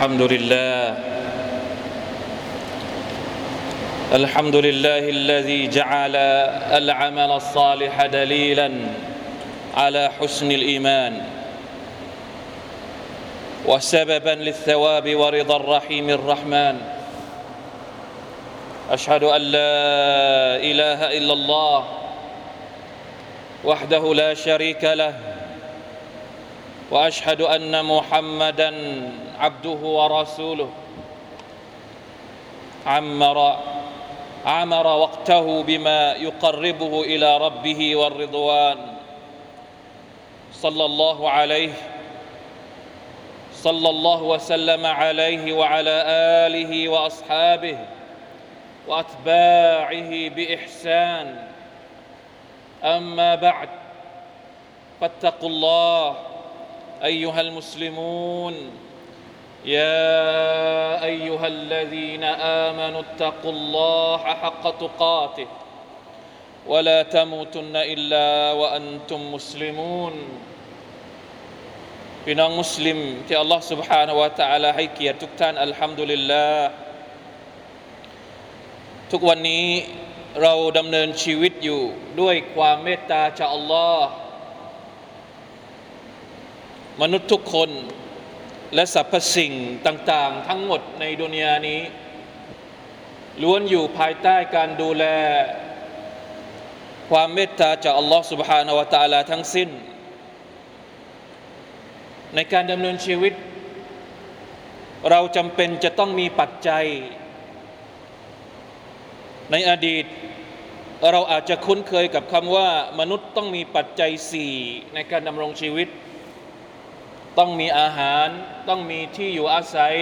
الحمد لله. الحمد لله الذي جعل العمل الصالح دليلا على حسن الإيمان وسببا للثواب ورضا الرحيم الرحمن. أشهد أن لا إله إلا الله وحده لا شريك له وأشهد أن محمدا عبده ورسوله. عمر عمر وقته بما يقربه إلى ربه والرضوان. صلى الله عليه صلى الله وسلم عليه وعلى آله وأصحابه وأتباعه بإحسان. أما بعد فاتقوا الله ايها المسلمون يا ايها الذين امنوا اتقوا الله حق تقاته ولا تموتن الا وانتم مسلمون พี่น้องมุสลิมที่อัลลอฮ์ سبحانه และ تعالى ให้เกียรติทุกท่านอัลฮัมดุลิลลาห์ทุกวันนี้เราดำเนินชีวิตอยู่ด้วยความเมตตาจากอัลลอฮ์ มนุษย์ทุกคนและสรรพสิ่งต่างๆ ทั้งหมดในดุนยานี้ ล้วนอยู่ภายใต้การดูแล ความเมตตาจากอัลลอฮ์ سبحانه และ تعالى ทั้งสิ้น ในการดำเนินชีวิต เราจำเป็นจะต้องมีปัจจัย ในอดีต เราอาจจะคุ้นเคยกับคำว่า มนุษย์ต้องมีปัจจัยสี่ในการดำรงชีวิต ต้องมีอาหาร ต้องมีที่อยู่อาศัย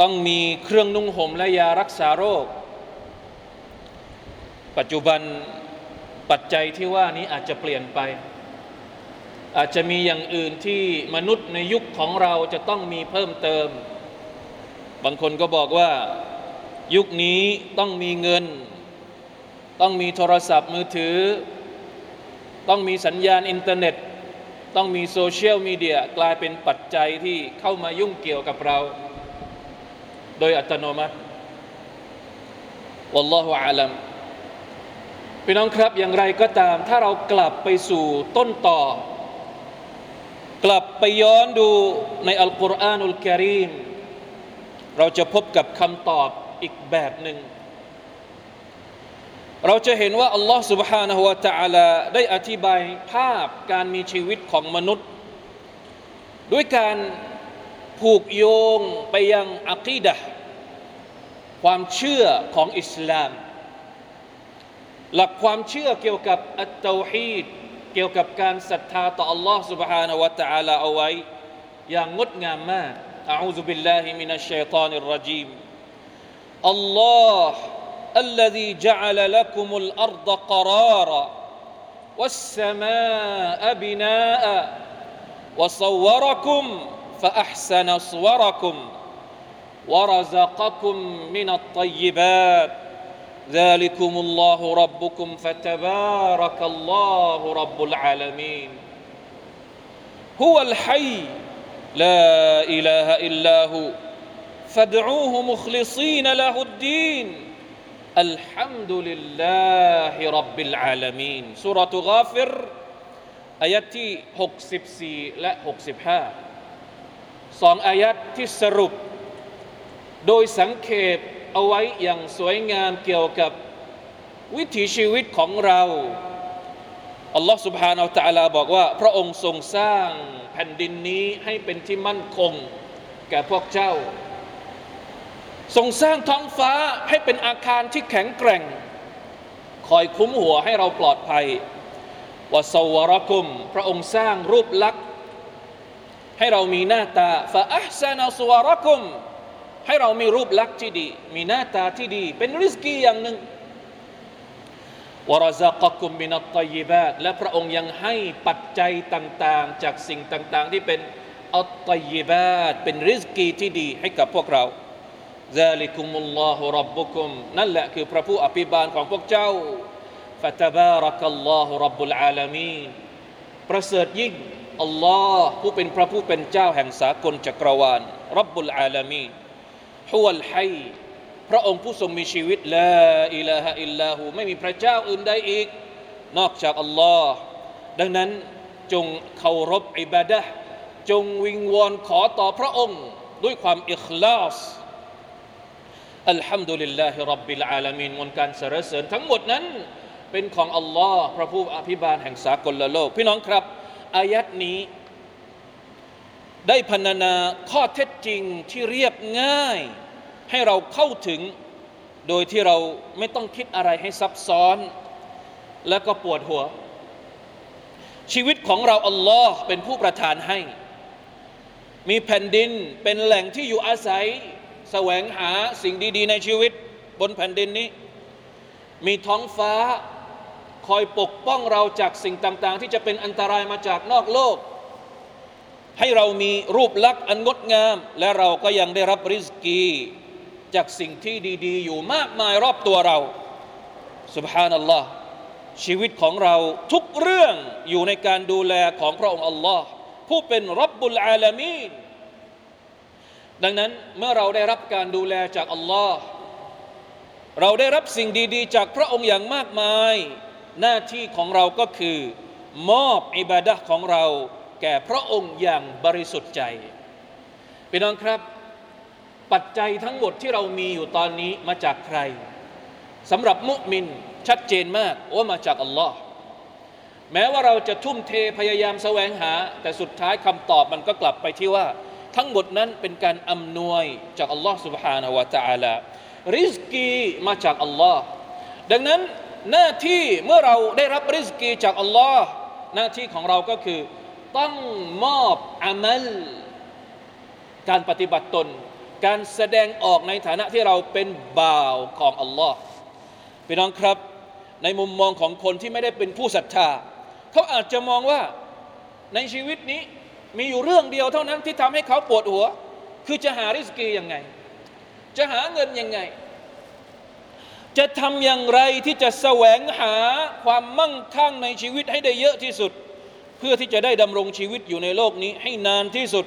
ต้องมีเครื่องนุ่งห่มและยารักษาโรค ปัจจุบันปัจจัยที่ว่านี้อาจจะเปลี่ยนไป อาจจะมีอย่างอื่นที่มนุษย์ในยุคของเราจะต้องมีเพิ่มเติม บางคนก็บอกว่ายุคนี้ต้องมีเงิน ต้องมีโทรศัพท์มือถือ ต้องมีสัญญาณอินเทอร์เน็ต ต้องมีโซเชียลมีเดียกลายเป็นปัจจัยที่เข้ามายุ่งเกี่ยวกับเรา โดยอัตโนมัติวัลลอฮุอาลัมพี่น้องครับอย่างไรก็ตาม ถ้าเรากลับไปสู่ต้นต่อ กลับไปย้อนดูในอัลกุรอานุลกิริมเราจะพบกับคำตอบอีกแบบหนึ่ง เราจะเห็นว่าอัลลอฮ์ سبحانه และ تعالى ได้อธิบายภาพการมีชีวิตของมนุษย์ ด้วยการผูกโยงไปยังอัคีดะความเชื่อของอิสลาม หลักความเชื่อเกี่ยวกับอัตตาฮีดเกี่ยวกับการศรัทธาต่อ Allah سبحانه และ تعالى เอาไว้ อย่างงดงามมากอาอูซุบิลลาฮิมินัชชัยฏอนิรรจีมอัลลอฮ์ الذي جعل لكم الأرض قرارا والسماء بناء وصوركم فأحسن صوركم ورزقكم من الطيبات. ذلكم الله ربكم فتبارك الله رب العالمين. هو الحي لا إله إلا هو فادعوه مخلصين له الدين. อัลฮัมดุลิลลาฮิรับบิลอาลามีนสุรทูกาฟิรอายะที่ 64 และ 65 สองอายัดที่สรุป โดยสังเขปเอาไว้อย่างสวยงามเกี่ยวกับวิถีชีวิตของเรา อัลลอฮ์ سبحانه และ تعالى บอกว่า พระองค์ทรงสร้างแผ่นดินนี้ให้เป็นที่มั่นคง แก่พวกเจ้า ทรงสร้างท้องฟ้าให้เป็นอาคารที่แข็งแกร่ง คอยคุ้มหัวให้เราปลอดภัยวสวรกุม พระองค์สร้างรูปลักษณ์ให้เรามีหน้าตาฟาอัซานาสวรกุม ให้เรามีรูปลักษณ์ที่ดี มีหน้าตาที่ดี เป็นริสกีอย่างหนึ่งวรซักกุมมินัตตยิบาตและพระองค์ยังให้ปัจจัยต่างๆ จากสิ่งต่างๆ ที่เป็นอัตตยิบาตเป็นริสกีที่ดีให้กับพวกเรา ซาลิกุมุลลอฮุรับบุคุมนั่นแหละคือพระผู้อภิบาลของพวกเจ้าฟาตบารักัลลอฮุรับบุลอาลามีประเสริฐยิ่งอัลลอฮ์ผู้เป็นพระผู้เป็นเจ้าแห่งสากลจักรวาลรับุลอาลามีฮุวัลไฮพระองค์ผู้ทรงมีชีวิตละอิลาฮะอิลลาหูไม่มีพระเจ้าอื่นใดอีก นอกจากอัลลอฮ์ดังนั้นจงเคารพอิบาดะจงวิงวอนขอต่อพระองค์ด้วยความอิคลาส อัลฮัมดุลิลลาฮิรับบิลอาลามีนมวลการสรรเสริญทั้งหมดนั้น เป็นของอัลลอฮ์พระผู้อภิบาลแห่งสากลโลก พี่น้องครับ อายัดนี้ ได้พรรณนาข้อเท็จจริงที่เรียบง่าย ให้เราเข้าถึง โดยที่เราไม่ต้องคิดอะไรให้ซับซ้อน แล้วก็ปวดหัว ชีวิตของเราอัลลอฮ์เป็นผู้ประทานให้ มีแผ่นดินเป็นแหล่งที่อยู่อาศัย แสวงหาสิ่งดี ๆ ในชีวิตบนแผ่นดินนี้ มีท้องฟ้าคอยปกป้องเราจากสิ่งต่าง ๆ ที่จะเป็นอันตรายมาจากนอกโลก ให้เรามีรูปลักษณ์อันงดงาม และเราก็ยังได้รับริสกี จากสิ่งที่ดี ๆ อยู่มากมายรอบตัวเราสุบฮานัลลอฮ์ชีวิตของเราทุกเรื่องอยู่ในการดูแลของพระองค์อัลลอฮ์ผู้เป็นรับบุลอาลามีน ดังนั้นเมื่อเราได้รับการดูแลจากอัลลอฮ์เราได้รับสิ่งดีๆ จากพระองค์อย่างมากมาย หน้าที่ของเราก็คือ มอบอิบาดะของเรา แก่พระองค์อย่างบริสุทธิ์ใจพี่น้องครับ ปัจจัยทั้งหมดที่เรามีอยู่ตอนนี้มาจากใครสำหรับมุมินชัดเจนมากว่ามาจากอัลลอฮ์แม้ว่าเราจะทุ่มเทพยายามแสวงหา แต่สุดท้ายคำตอบมันก็กลับไปที่ว่า ทั้งหมดนั้นเป็นการอำนวยจากอัลลอฮ์ سبحانه และ تعالى ริสกีมาจากอัลลอฮ์ดังนั้นหน้าที่เมื่อเราได้รับริสกีจากอัลลอฮ์หน้าที่ของเราก็คือ ต้องมอบอามัล การปฏิบัติตน การแสดงออกในฐานะที่เราเป็นบ่าวของอัลลอฮ์พี่น้องครับ ในมุมมองของคนที่ไม่ได้เป็นผู้ศรัทธา เขาอาจจะมองว่าในชีวิตนี้ มีอยู่เรื่องเดียวเท่านั้นที่ทำให้เขาปวดหัว คือจะหาริสกียังไง จะหาเงินยังไง จะทำอย่างไรที่จะแสวงหาความมั่งคั่งในชีวิตให้ได้เยอะที่สุด เพื่อที่จะได้ดำรงชีวิตอยู่ในโลกนี้ให้นานที่สุด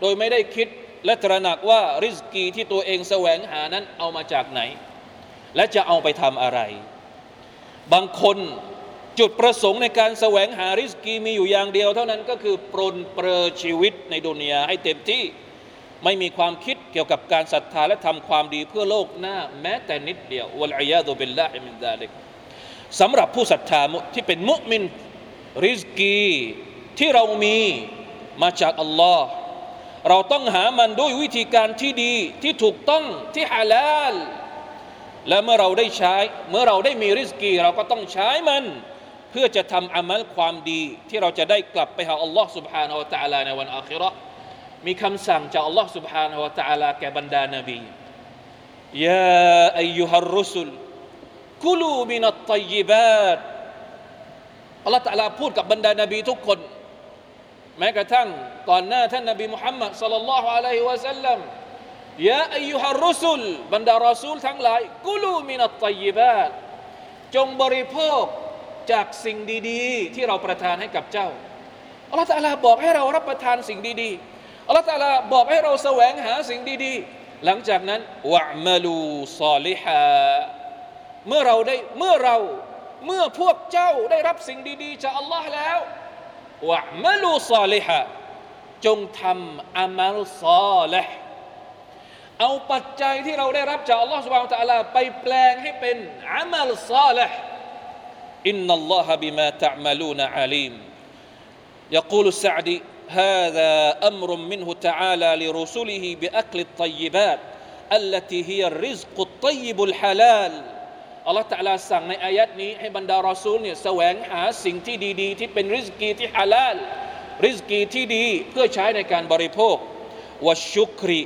โดยไม่ได้คิดและตระหนักว่าริสกีที่ตัวเองแสวงหานั้นเอามาจากไหน และจะเอาไปทำอะไร บางคน จุดประสงค์ในการแสวงหาริสกีมีอยู่อย่างเดียว เท่านั้นก็คือปรนเปรอชีวิตในดุนยาให้เต็มที่ไม่มีความคิดเกี่ยวกับการศรัทธาและทำความดีเพื่อโลกหน้าแม้แต่นิดเดียววะลัยยาตุบิลลาฮิมินซาลิกสำหรับผู้ศรัทธาที่เป็นมุมินริสกีที่เรามีมาจากอัลลอฮ์เราต้องหามันด้วยวิธีการที่ดีที่ถูกต้องที่ฮาลาลและเมื่อเราได้ใช้ เมื่อเราได้มีริสกี เราก็ต้องใช้มัน พื่อจะทำอามัลความดีที่เราจะได้กลับไปหาอัลลอฮ์ سبحانه และ تعالى ในวันอาคิเราะห์มีคำสั่งจากอัลลอฮ์ سبحانه และ تعالى แก่บรรดานบียาอายุฮัรรุสุลกุลูมินัตตัยบาตอัลลอฮ์ تعالى พูดกับบรรดานบีทุกคน แม้กระทั่งก่อนหน้าท่านนบีมุฮัมมัดสัลลัลลอฮุอะลัยฮิวะสัลลัมยาอายุฮัรรุสุลบรรดารอซูลทั้งหลายกุลูมินัตตัยบาตจงบริโภค จากสิ่งดีๆ ที่เราประทานให้กับเจ้าอัลลอฮฺตะลาบอกให้เรารับประทานสิ่งดีๆอัลลอฮฺตะลาบอกให้เราแสวงหาสิ่งดีๆ หลังจากนั้นวะมะลูซอลิฮาเมื่อเราได้เมื่อเราเมื่อพวกเจ้าได้รับสิ่งดีๆ จากอัลลอฮ์แล้ววะมะลูซอลิฮาจงทำอามัลซอลิฮเอาปัจจัยที่เราได้รับจากอัลลอฮ์สุบานตะลาไปแปลงให้เป็นอามัลซอลิฮ إن الله بما تعملون عليم يقول السعدي هذا أمر منه تعالى لرسله بأكل الطيبات التي هي الرزق الطيب الحلال อัลลอฮฺตะลาสั่งในอายัดนี้ให้บรรดารอซูลเนี่ยแสวงหาสิ่งที่ดีๆ ที่เป็นริสกีที่ฮาลาลริสกีที่ดีเพื่อใช้ในการบริโภควะชุกรี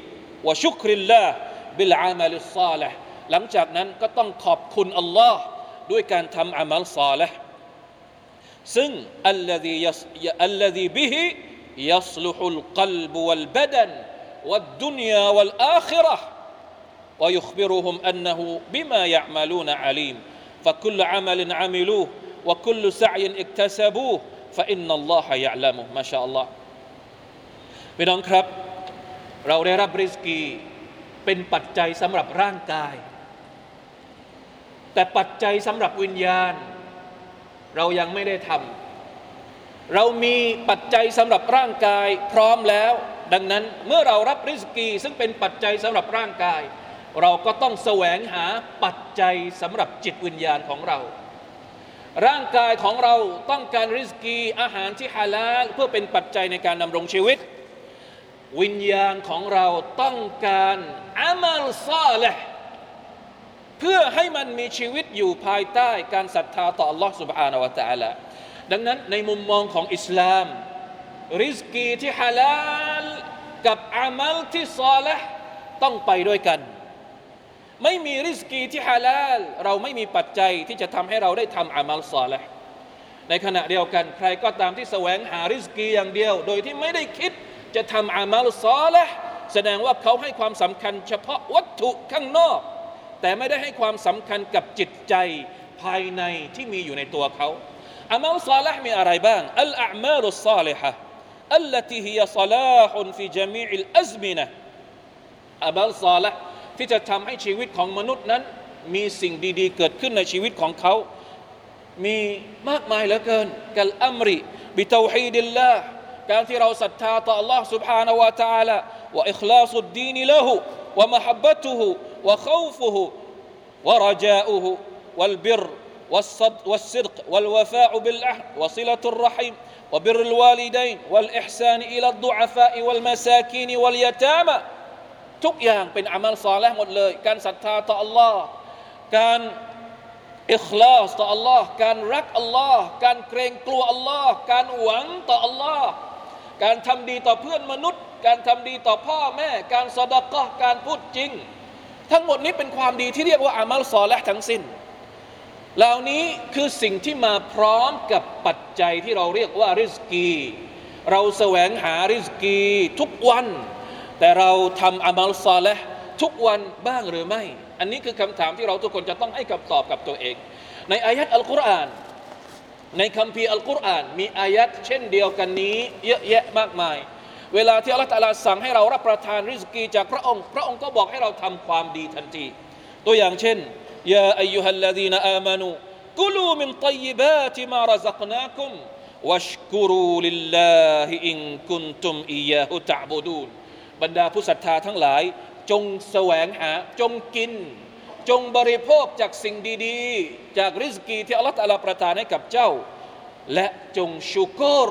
วะชุกริลลาบิลอามัลิซาลห์หลังจากนั้นก็ต้องขอบคุณอัลลอฮ์ ด้วยการทำอามัลซาลห์ซึ่งอัลลซีอัลลซีบิฮิยัสลุฮุลกัลบวัลบดันวัดดุนยาวัลอาคิเราะห์ ويخبرهم أنه بما يعملون عليم فكل عمل عملوه وكل سعي اكتسبوه ฟะอินนัลลอฮะยะละมุมาชาอัลลอฮ์พี่น้องครับ เราได้รับริสกีเป็นปัจจัยสำหรับร่างกาย แต่ปัจจัยสำหรับวิญญาณ เรายังไม่ได้ทำเรามีปัจจัยสำหรับร่างกายพร้อมแล้ว ดังนั้นเมื่อเรารับริสกี ซึ่งเป็นปัจจัยสำหรับร่างกาย เราก็ต้องแสวงหาปัจจัยสำหรับจิตวิญญาณของเรา ร่างกายของเราต้องการริสกีอาหารที่ฮาลาลเพื่อเป็นปัจจัยในการดำรงชีวิต วิญญาณของเราต้องการอามัลซาเลห์ เพื่อให้มันมีชีวิตอยู่ภายใต้การศรัทธาต่อ Allah سبحانه และ تعالى ดังนั้นในมุมมองของอิสลาม ริสกีที่ฮาลาลกับอามัลที่ซาเลห์ต้องไปด้วยกัน ไม่มีริสกีที่ฮาลาล เราไม่มีปัจจัยที่จะทำให้เราได้ทำอามัลซาเลห์ในขณะเดียวกัน ใครก็ตามที่แสวงหาริสกีอย่างเดียว โดยที่ไม่ได้คิดจะทำอามัลซอเลห์แสดงว่าเขาให้ความสำคัญเฉพาะวัตถุข้างนอก แต่ไม่ได้ให้ความสำคัญกับจิตใจภายในที่มีอยู่ในตัวเขาอามัลซาเลห์มีอะไรบ้างอัลอามัลุซาลิฮะ التي هي صلاح في جميع الأزمنة อามัลซาเลห์ที่จะทำให้ชีวิตของมนุษย์นั้น มีสิ่งดีๆ เกิดขึ้นในชีวิตของเขา มีมากมายเหลือเกินกัลอัมริบิตาวฮีดิลลาห์การที่เราศรัทธาต่อ Allah سبحانه และ تعالى ว่าอิคลาสุดดีนละหุว ะมะฮับบะตุหุวะขาวฟุหุวะรจาอุหุวัลบิร والصد والصدق والوفاء بالعهد وصلة الرحم وبر الوالدين والإحسان إلى الضعفاء والمساكين واليتامى ทุกอย่างเป็นอามัลซอและหมดเลย การศรัทธาต่อ Allah การอิคลาสต่อ Allah การรัก Allah การเกรงกลัว Allah การหวังต่อ Allah การทำดีต่อเพื่อนมนุษย์ การทำดีต่อพ่อแม่ การสดกะการพูดจริง ทั้งหมดนี้เป็นความดีที่เรียกว่าอามัลซอและทั้งสิ้น เหล่านี้คือสิ่งที่มาพร้อมกับปัจจัยที่เราเรียกว่าริสกี เราแสวงหาริสกีทุกวัน แต่เราทำอามัลซอและทุกวันบ้างหรือไม่ อันนี้คือคำถามที่เราทุกคนจะต้องให้คำตอบกับตัวเอง ในอายัดอัลกุรอาน ในคัมภีร์อัลกุรอาน มีอายัดเช่นเดียวกันนี้ เยอะแยะมากมาย เวลาที่อัลลอฮฺตาลาสั่งให้เรารับประทานริสกีจากพระองค์ พระองค์ก็บอกให้เราทำความดีทันที ตัวอย่างเช่นยาอายุฮัลลดีนอามานูกุลูมินตัยบาติมารซักนาคุมวัชกุรูลิลลาฮิอินกุนตุมอียาฮุตะบูดูนบรรดาผู้ศรัทธาทั้งหลาย จงแสวงหาจงกิน จงบริโภคจากสิ่งดีๆ จากริสกีที่อัลลอฮฺตาลาประทานให้กับเจ้า และจงชุกร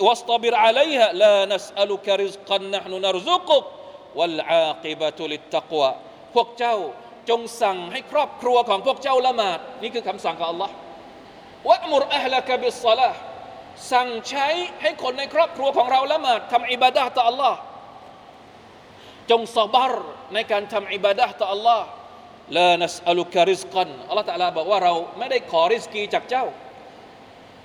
واصطبر عليها لا نسألك رزقا نحن نرزقك والعاقبة للتقوى พวกเจ้าจงสั่งให้ครอบครัวของพวกเจ้าละหมาด นี่คือคำสั่งของ Allah วะมุรอัลละกบิสซาลาสั่งใช้ให้คนในครอบครัวของเราละหมาดทำอิบาดะห์ต่อ Allah จงสบัรในการทำอิบาดะห์ต่อ Allah ลานัสอัลุกะริสกันอัลลอฮฺตะลาบอกว่าเราไม่ได้ขอริสกีจากเจ้า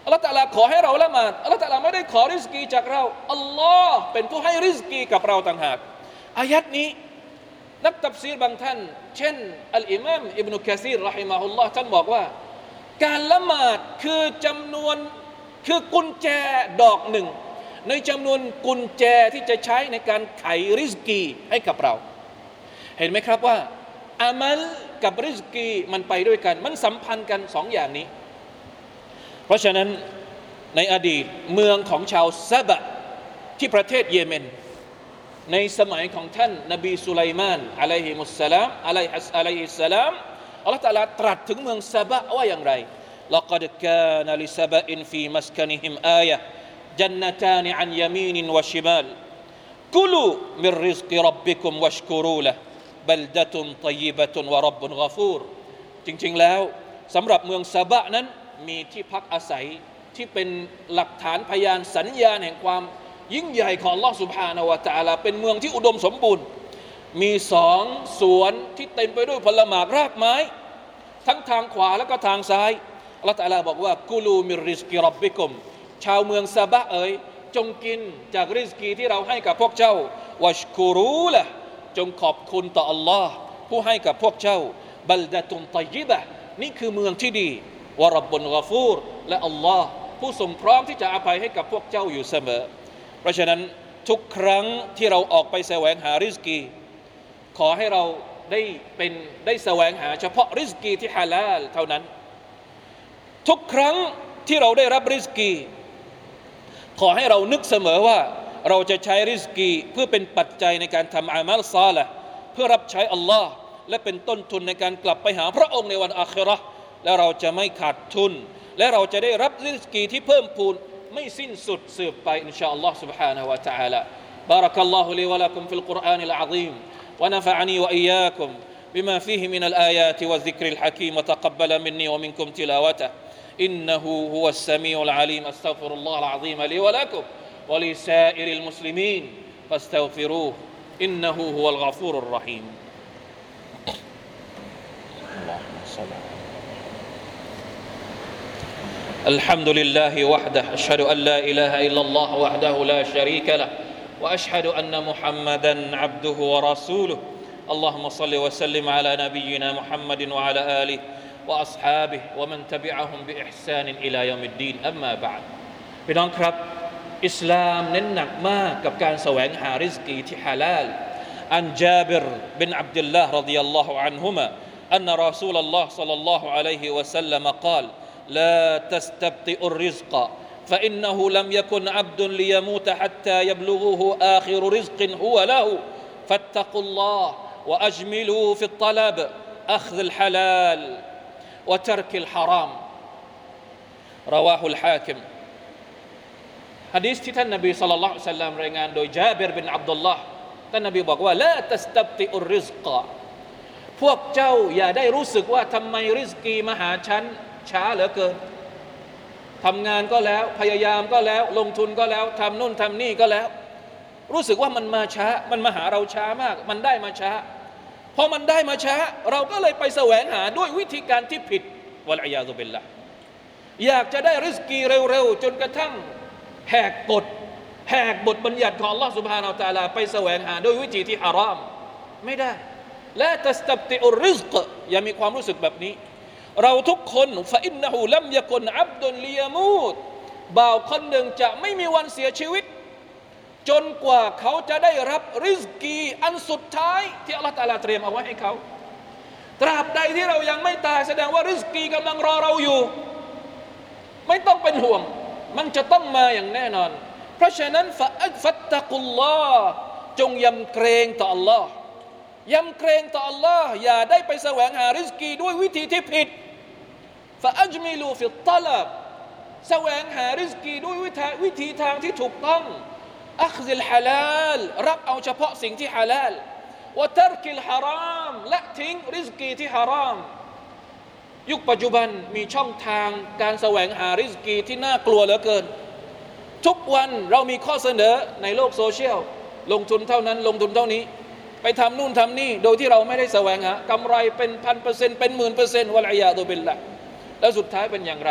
อัลลอฮฺตะลาขอให้เราละหมาดอัลลอฮฺตะลาไม่ได้ขอริสกีจากเราอัลลอฮ์เป็นผู้ให้ริสกีกับเราต่างหากอายัดนี้นักตับซีรบางท่าน เช่นอัลอิมามอิบนุกะซีรรอฮิมาฮุลลอฮ์ท่านบอกว่า การละหมาดคือจำนวนคือกุญแจดอกหนึ่ง ในจำนวนกุญแจที่จะใช้ในการไขริสกีให้กับเรา เห็นไหมครับว่าอามัลกับริสกีมันไปด้วยกัน มันสัมพันธ์กันสองอย่างนี้ เพราะฉะนั้นในอดีตเมืองของชาวซาบะที่ประเทศเยเมน ในสมัยของท่านนบีสุไลมานอะลัยฮิมุสสลามอะลัยฮิสอะลัยฮิสสลามอัลลอฮฺตะอาลาตรัสถึงเมืองซาบะว่าอย่างไร لقد كان لسبأ في مسكنهم آية جنتان عن يمين وشمال كلوا من رزق ربكم واشكروا له بلدة طيبة ورب غفور จริงๆแล้วสำหรับเมืองซาบะนั้น มีที่พักอาศัยที่เป็นหลักฐานพยานสัญญาแห่งความยิ่งใหญ่ของลอสุภานาวตาลาเป็นเมืองที่อุดมสมบูรณ์ มีสองสวนที่เต็มไปด้วยผลหมากรากไม้ ทั้งทางขวาและก็ทางซ้ายอัลอตาลาบอกว่ากุลูมิริสกิรับบิกุม ชาวเมืองซาบะเอ๋ยจงกินจากริสกีที่เราให้กับพวกเจ้าวัชกูรูละจงขอบคุณต่ออัลลอฮ์ผู้ให้กับพวกเจ้าบัลดะตุนตยิบะนี่คือเมืองที่ดี วะรับบนกฟูรและอัลลอฮ์ผู้ทรงพร้อมที่จะอภัยให้กับพวกเจ้าอยู่เสมอ เพราะฉะนั้นทุกครั้งที่เราออกไปแสวงหาริสกี ขอให้เราได้เป็นได้แสวงหาเฉพาะริสกีที่ฮาลาลเท่านั้น ทุกครั้งที่เราได้รับริสกี ขอให้เรานึกเสมอว่าเราจะใช้ริสกีเพื่อเป็นปัจจัยในการทำอามัลซาละเพื่อรับใช้อัลลอฮ์และเป็นต้นทุนในการกลับไปหาพระองค์ในวันอาครา และเราจะไม่ขาดทุน และเราจะได้รับริสกีที่เพิ่มพูนไม่สิ้นสุดสืบไปอินชาอัลลอฮ์ سبحانه และ تعالى بارك الله لي ولكم في القرآن العظيم ونفعني وإياكم بما فيه من الآيات والذكر الحكيم وتقبل مني ومنكم تلاوته إنه هو السميع العليم أستغفر الله العظيم لي ولكم ولسائر المسلمين فاستغفروه إنه هو الغفور الرحيم اللهم صل الحمد لله وحده أشهد أن لا إله إلا الله وحده لا شريك له وأشهد أن محمدا عبده ورسوله. اللهم صل وسلم على نبينا محمد وعلى آله وأصحابه ومن تبعهم بإحسان إلى يوم الدين. أما بعد بنكرب إسلام ننك ما كان سواء رزقي حلال. عن جابر بن عبد الله رضي الله عنهما أن رسول الله صلى الله عليه وسلم قال لا تستبطئ الرزق فإنه لم يكن عبد ليموت حتى يبلغه آخر رزق هو له فاتقوا الله وأجملوا في الطلب أخذ الحلال وترك الحرام رواه الحاكم ฮะดีษที่ท่านนบีสุลต่านสัลลัมรายงานโดยจาเบรบินอับดุลลาห์ท่านนบีบอกว่าละตัสตับติอุริสกะพวกเจ้าอย่าได้รู้สึกว่าทำไมริสกีมาหาฉัน ช้าเหลือเกินทำงานก็แล้วพยายามก็แล้ว ลงทุนก็แล้วทำนู่นทำนี่ก็แล้ว รู้สึกว่ามันมาช้า มันมาหาเราช้ามาก มันได้มาช้าพอมันได้มาช้า เราก็เลยไปแสวงหาด้วยวิธีการที่ผิดวลัยยาตุเบลละอยากจะได้ริสกีเร็วๆ จนกระทั่งแหกกฎแหกบทบัญญัติของ Allah سبحانه และาไปแสวงหาด้วยวิธีที่อาราม ไม่ได้ และตัสตับติอุริสกอย่ามีความรู้สึกแบบนี้ เราทุกคนฟะอินนะฮูลัมยะกุนอับดุลลียมูดบ่าวคนหนึ่งจะไม่มีวันเสียชีวิต จนกว่าเขาจะได้รับริสกีอันสุดท้าย ที่อัลลอฮฺตาลาเตรียมเอาไว้ให้เขา ตราบใดที่เรายังไม่ตายแสดงว่าริสกีกำลังรอเราอยู่ ไม่ต้องเป็นห่วง มันจะต้องมาอย่างแน่นอน เพราะฉะนั้นฟะฟัตตะกุลลอฮ์จงยำเกรงต่อ Allah ยำเกรงต่อ Allah อย่าได้ไปแสวงหาริสกีด้วยวิธีที่ผิด فأجملوا في الطلب แสวงหาริสกีด้วยวิธีวิธีทางที่ถูกต้องأخذ الحلال รับเอาเฉพาะสิ่งที่ฮาลาล وترك الحرام และทิ้งริสกีที่ฮาราม ยุคปัจจุบันมีช่องทางการแสวงหาริสกีที่น่ากลัวเหลือเกิน ทุกวันเรามีข้อเสนอในโลกโซเชียล ลงทุนเท่านั้นลงทุนเท่านี้ ไปทำนู่นทำนี่ โดยที่เราไม่ได้แสวงหากำไรเป็นพันเปอร์เซ็นต์เป็นหมื่นเปอร์เซ็นต์والعياذ بالله แล้วสุดท้ายเป็นอย่างไร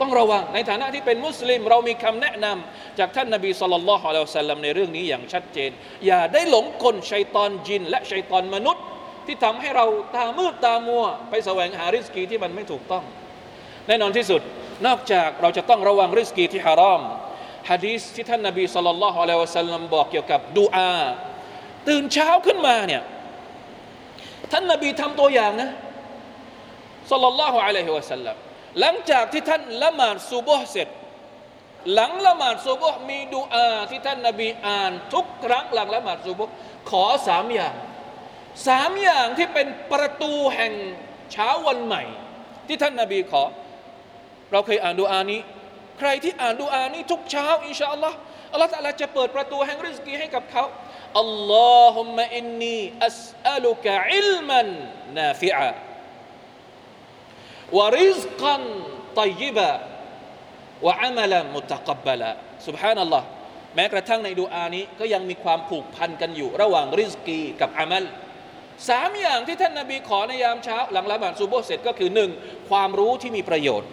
ต้องระวังในฐานะที่เป็นมุสลิม เรามีคำแนะนำจากท่านนบีสุลต่านละฮ์อัลลอฮฺสัลลัมในเรื่องนี้อย่างชัดเจน อย่าได้หลงกลชัยตอนจิน และชัยตอนมนุษย์ ที่ทำให้เราตามืดตามัว ไปแสวงหาริสกีที่มันไม่ถูกต้อง แน่นอนที่สุดนอกจากเราจะต้องระวังริสกีที่ฮารอมฮะดีสที่ท่านนบีสุลต่านละฮ์อะลัยวะสัลลัมบอกเกี่ยวกับดูอาตื่นเช้าขึ้นมาเนี่ยท่านนบีทำตัวอย่างนะสุลต่านละฮ์อะลัยฮิวะสัลลัม หลังจากที่ท่านละหมาดซุบฮ์เสร็จ หลังละหมาดซุบฮ์มีดูอาที่ท่านนบีอ่าน ทุกครั้งหลังละหมาดซุบฮ์ขอสามอย่างสามอย่างที่เป็นประตูแห่งเช้าวันใหม่ ที่ท่านนาบีขอ เราเคยอ่านดูอานี้ ใครที่อ่านดูอานี้ทุกเช้าอินชาอัลลอฮ์อัลลอฮ์จะเปิดประตูแห่งริสกีให้กับเขาอัลลอฮุมะอินนีอัสอัลุกะอิลมันนาฟิอะ วาริสกันตอยิบะวะอามัลมุตะกับบละสุบฮานัลลอแม้กระทั่งในดูอานี้ก็ยังมีความผูกพันกันอยู่ ระหว่างริสกีกับอามัลสามอย่างที่ท่านนาบีขอในยามเช้า หลังละหมาดซูโบเสร็จก็คือหนึ่งความรู้ที่มีประโยชน์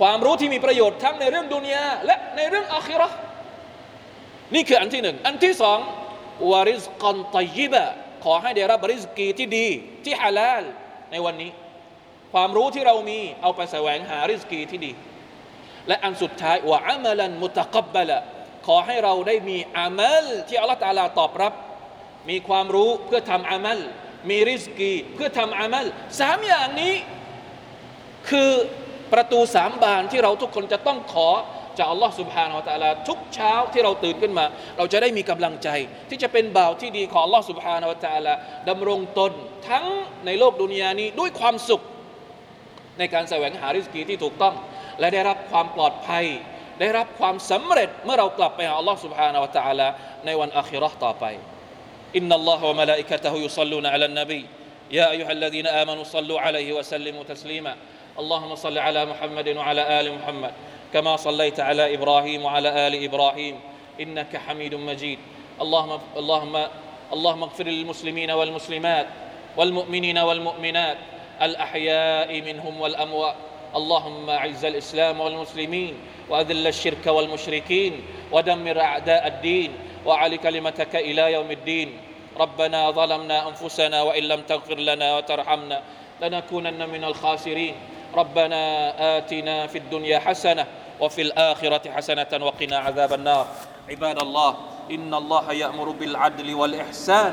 ความรู้ที่มีประโยชน์ทั้งในเรื่องดุนยาและในเรื่องอาคิรอนี่คืออันที่หนึ่งอันที่สองวาริสกันตยิบะขอให้ได้รับริสกีที่ดีที่ฮาลาลในวันนี้ ความรู้ที่เรามีเอาไปแสวงหาริสกีที่ดี และอันสุดท้ายว่าอามัลันมุตะกับบัละขอให้เราได้มีอามัลที่อัลลอฮฺตาลาตอบรับ มีความรู้เพื่อทำอามัลมีริสกีเพื่อทำอามัลสามอย่างนี้ คือประตูสามบานที่เราทุกคนจะต้องขอจากอัลลอฮฺสุบฮานาอัลลอทุกเช้าที่เราตื่นขึ้นมา เราจะได้มีกำลังใจ ที่จะเป็นบ่าวที่ดีของอัลลอฮฺสุบฮานาอัลลอดำรงตนทั้งในโลกดุนยานี้ด้วยความสุข ในการแสวงหาริสกีที่ถูกต้อง และได้รับความปลอดภัย ได้รับความสำเร็จเมื่อเรากลับไปหาอัลลอฮ์ سبحانه และ تعالى ในวันอาคิเราะห์ต่อไป إن الله وملائكته يصلون على النبي يا أيها الذين آمنوا صلوا عليه وسلموا تسليما اللهم صل على محمد وعلى آل محمد كما صليت على إبراهيم وعلى آل إبراهيم إنك حميد مجيد اللهم اللهم اللهم اغفر للمسلمين والمسلمات والمؤمنين والمؤمنات الأحياء منهم والأموات. اللهم أعز الإسلام والمسلمين وأذل الشرك والمشركين ودمر أعداء الدين وعلي كلمتك إلى يوم الدين. ربنا ظلمنا أنفسنا وإن لم تغفر لنا وترحمنا لنكونن من الخاسرين. ربنا آتنا في الدنيا حسنة وفي الآخرة حسنة وقنا عذاب النار. عباد الله إن الله يأمر بالعدل والإحسان